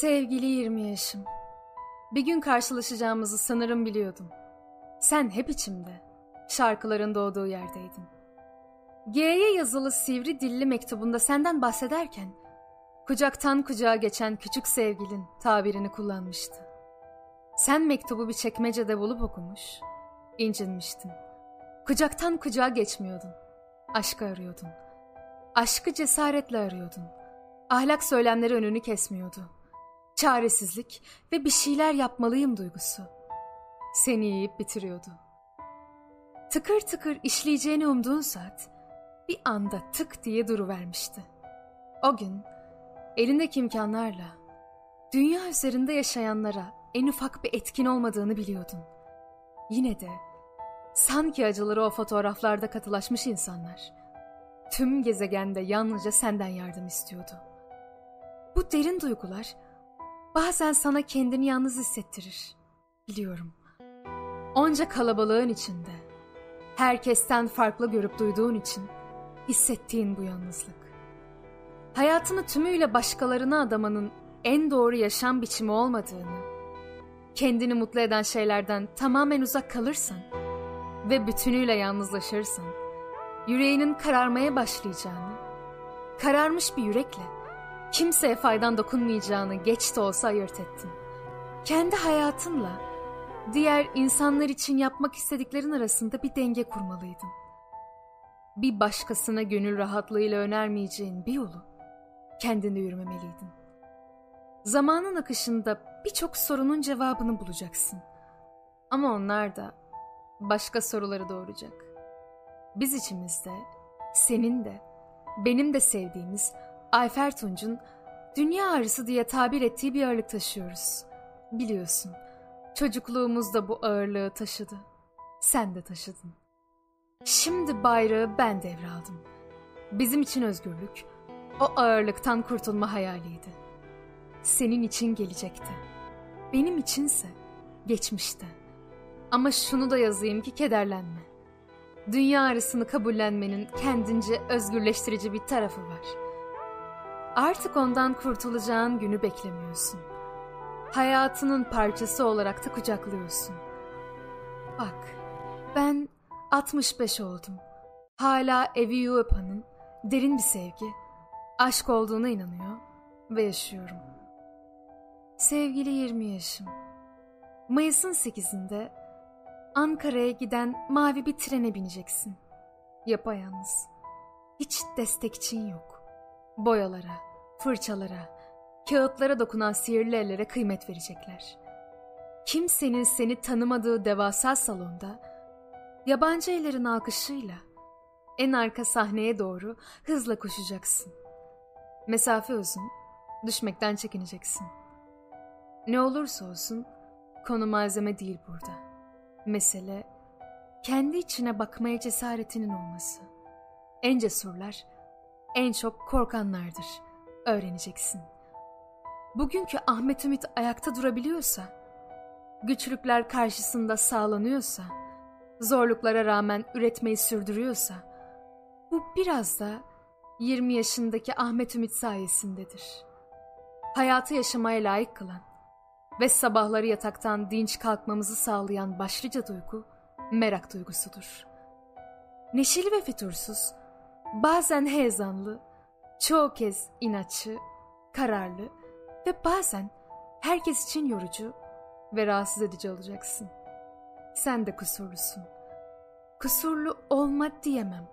Sevgili 20 yaşım. Bir gün karşılaşacağımızı sanırım biliyordum. Sen hep içimde, şarkıların doğduğu yerdeydin. G'ye yazılı sivri dilli mektubunda senden bahsederken, kucaktan kucağa geçen küçük sevgilin tabirini kullanmıştı. Sen mektubu bir çekmecede bulup okumuş, incinmiştin. Kucaktan kucağa geçmiyordun, aşkı arıyordun. Aşkı cesaretle arıyordun. Ahlak söylemleri önünü kesmiyordu. Çaresizlik ve bir şeyler yapmalıyım duygusu. Seni yiyip bitiriyordu. Tıkır tıkır işleyeceğini umduğun saat bir anda tık diye duruvermişti. O gün elindeki imkanlarla dünya üzerinde yaşayanlara en ufak bir etkin olmadığını biliyordun. Yine de sanki acıları o fotoğraflarda katılaşmış insanlar tüm gezegende yalnızca senden yardım istiyordu. Bu derin duygular bazen sana kendini yalnız hissettirir. Biliyorum. Onca kalabalığın içinde, herkesten farklı görüp duyduğun için hissettiğin bu yalnızlık. Hayatını tümüyle başkalarına adamanın en doğru yaşam biçimi olmadığını, kendini mutlu eden şeylerden tamamen uzak kalırsan ve bütünüyle yalnızlaşırsan, yüreğinin kararmaya başlayacağını, kararmış bir yürekle kimseye faydan dokunmayacağını geç de olsa ayırt ettin. Kendi hayatınla diğer insanlar için yapmak istediklerin arasında bir denge kurmalıydın. Bir başkasına gönül rahatlığıyla önermeyeceğin bir yolu kendinde yürümemeliydin. Zamanın akışında birçok sorunun cevabını bulacaksın. Ama onlar da başka soruları doğuracak. Biz içimizde, senin de, benim de sevdiğimiz Ayfer Tunç'un dünya ağrısı diye tabir ettiği bir ağırlık taşıyoruz. Biliyorsun, çocukluğumuzda bu ağırlığı taşıdı. Sen de taşıdın. Şimdi bayrağı ben devraldım. Bizim için özgürlük, o ağırlıktan kurtulma hayaliydi. Senin için gelecekti. Benim içinse geçmişte. Ama şunu da yazayım ki kederlenme. Dünya arasını kabullenmenin kendince özgürleştirici bir tarafı var. Artık ondan kurtulacağın günü beklemiyorsun. Hayatının parçası olarak da kucaklıyorsun. Bak, ben 65 oldum. Hala Evi Yuepa'nın derin bir sevgi, aşk olduğuna inanıyor ve yaşıyorum. Sevgili 20 yaşım. Mayıs'ın 8'inde Ankara'ya giden mavi bir trene bineceksin. Yapayalnız. Hiç destekçin yok. Boyalara, fırçalara, kağıtlara dokunan sihirli ellere kıymet verecekler. Kimsenin seni tanımadığı devasa salonda yabancı ellerin alkışıyla en arka sahneye doğru hızla koşacaksın. Mesafe uzun, düşmekten çekineceksin. Ne olursa olsun konu malzeme değil burada. Mesele kendi içine bakmaya cesaretinin olması. En cesurlar, en çok korkanlardır. Öğreneceksin. Bugünkü Ahmet Ümit ayakta durabiliyorsa, güçlükler karşısında sağlanıyorsa, zorluklara rağmen üretmeyi sürdürüyorsa, bu biraz da 20 yaşındaki Ahmet Ümit sayesindedir. Hayatı yaşamaya layık kılan ve sabahları yataktan dinç kalkmamızı sağlayan başlıca duygu merak duygusudur. Neşeli ve fütursuz, bazen heyecanlı, çoğu kez inatçı, kararlı ve bazen herkes için yorucu ve rahatsız edici olacaksın. Sen de kusurlusun. Kusurlu olma diyemem.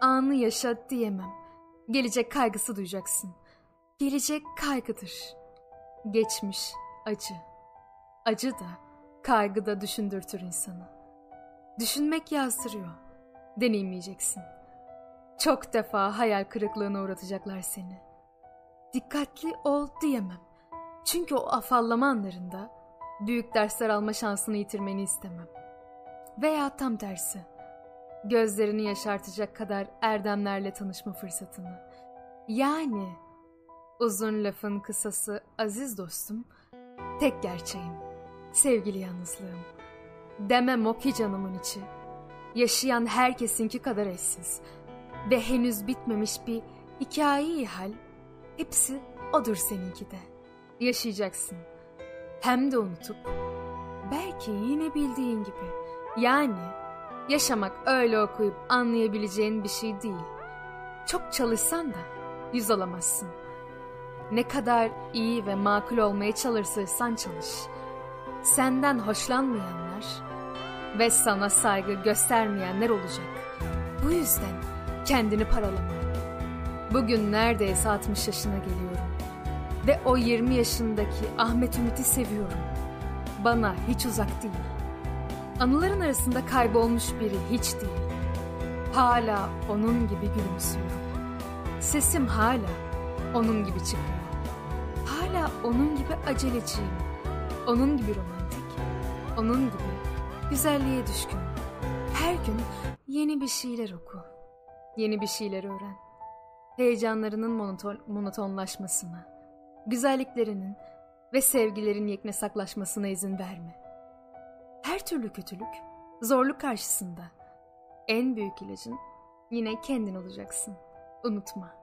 Anı yaşa diyemem. Gelecek kaygısı duyacaksın. Gelecek kaygıdır. Geçmiş acı. Acı da, kaygı da düşündürtür insanı. Düşünmek yazdırıyor. Deneyimleyeceksin. Çok defa hayal kırıklığına uğratacaklar seni. Dikkatli ol diyemem. Çünkü o afallama anlarında büyük dersler alma şansını yitirmeni istemem. Veya tam tersi. Gözlerini yaşartacak kadar erdemlerle tanışma fırsatını. Yani uzun lafın kısası aziz dostum, tek gerçeğim, sevgili yalnızlığım. Demem o ki canımın içi. Yaşayan herkesinki kadar eşsiz ve henüz bitmemiş bir hikayeyi hal, hepsi odur seninki de. Yaşayacaksın. Hem de unutup. Belki yine bildiğin gibi. Yani yaşamak öyle okuyup anlayabileceğin bir şey değil. Çok çalışsan da yüz alamazsın. Ne kadar iyi ve makul olmaya çalışırsan çalış. Senden hoşlanmayanlar ve sana saygı göstermeyenler olacak. Bu yüzden kendini paralama. Bugün neredeyse 60 yaşına geliyorum. Ve o 20 yaşındaki Ahmet Ümit'i seviyorum. Bana hiç uzak değil. Anıların arasında kaybolmuş biri hiç değil. Hala onun gibi gülümsüyorum. Sesim hala onun gibi çıkıyor. Hala onun gibi aceleciyim. Onun gibi romantik. Onun gibi güzelliğe düşkün. Her gün yeni bir şeyler oku. Yeni bir şeyler öğren. Heyecanlarının monoton, monotonlaşmasına, güzelliklerinin ve sevgilerin yeknesaklaşmasına izin verme. Her türlü kötülük, zorluk karşısında en büyük ilacın yine kendin olacaksın. Unutma.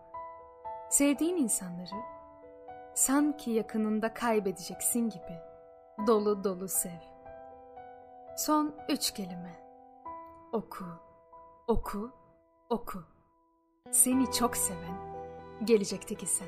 Sevdiğin insanları sanki yakınında kaybedeceksin gibi dolu dolu sev. Son üç kelime. Oku, oku, oku. Seni çok seven gelecekteki sen.